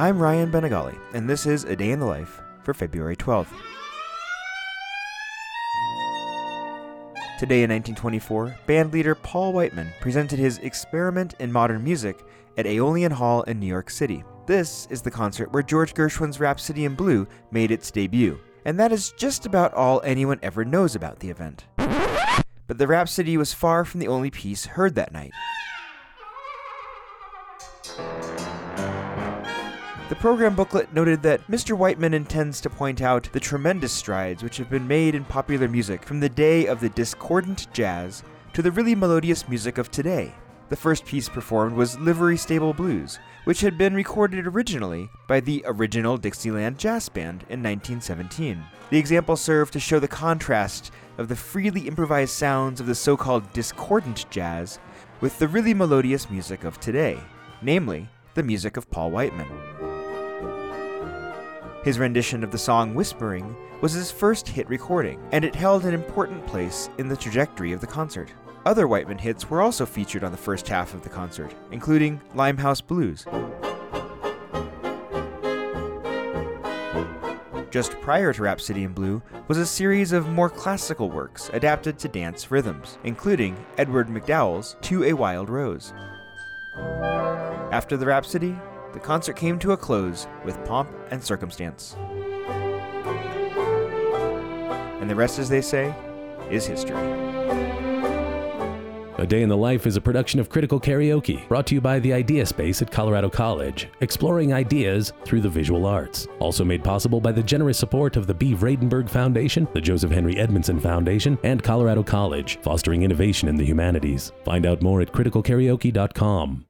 I'm Ryan Bañagale, and this is A Day in the Life for February 12th. Today in 1924, bandleader Paul Whiteman presented his Experiment in Modern Music at Aeolian Hall in New York City. This is the concert where George Gershwin's Rhapsody in Blue made its debut, and that is just about all anyone ever knows about the event. But the Rhapsody was far from the only piece heard that night. The program booklet noted that Mr. Whiteman intends to point out the tremendous strides which have been made in popular music from the day of the discordant jazz to the really melodious music of today. The first piece performed was Livery Stable Blues, which had been recorded originally by the original Dixieland Jazz Band in 1917. The example served to show the contrast of the freely improvised sounds of the so called discordant jazz with the really melodious music of today, namely, the music of Paul Whiteman. His rendition of the song Whispering was his first hit recording, and it held an important place in the trajectory of the concert. Other Whiteman hits were also featured on the first half of the concert, including Limehouse Blues. Just prior to Rhapsody in Blue was a series of more classical works adapted to dance rhythms, including Edward MacDowell's To a Wild Rose. After the Rhapsody, the concert came to a close with pomp and circumstance. And the rest, as they say, is history. A Day in the Life is a production of Critical Karaoke, brought to you by the Idea Space at Colorado College, exploring ideas through the visual arts. Also made possible by the generous support of the Bee Vradenburg Foundation, the Joseph Henry Edmondson Foundation, and Colorado College, fostering innovation in the humanities. Find out more at criticalkaraoke.com.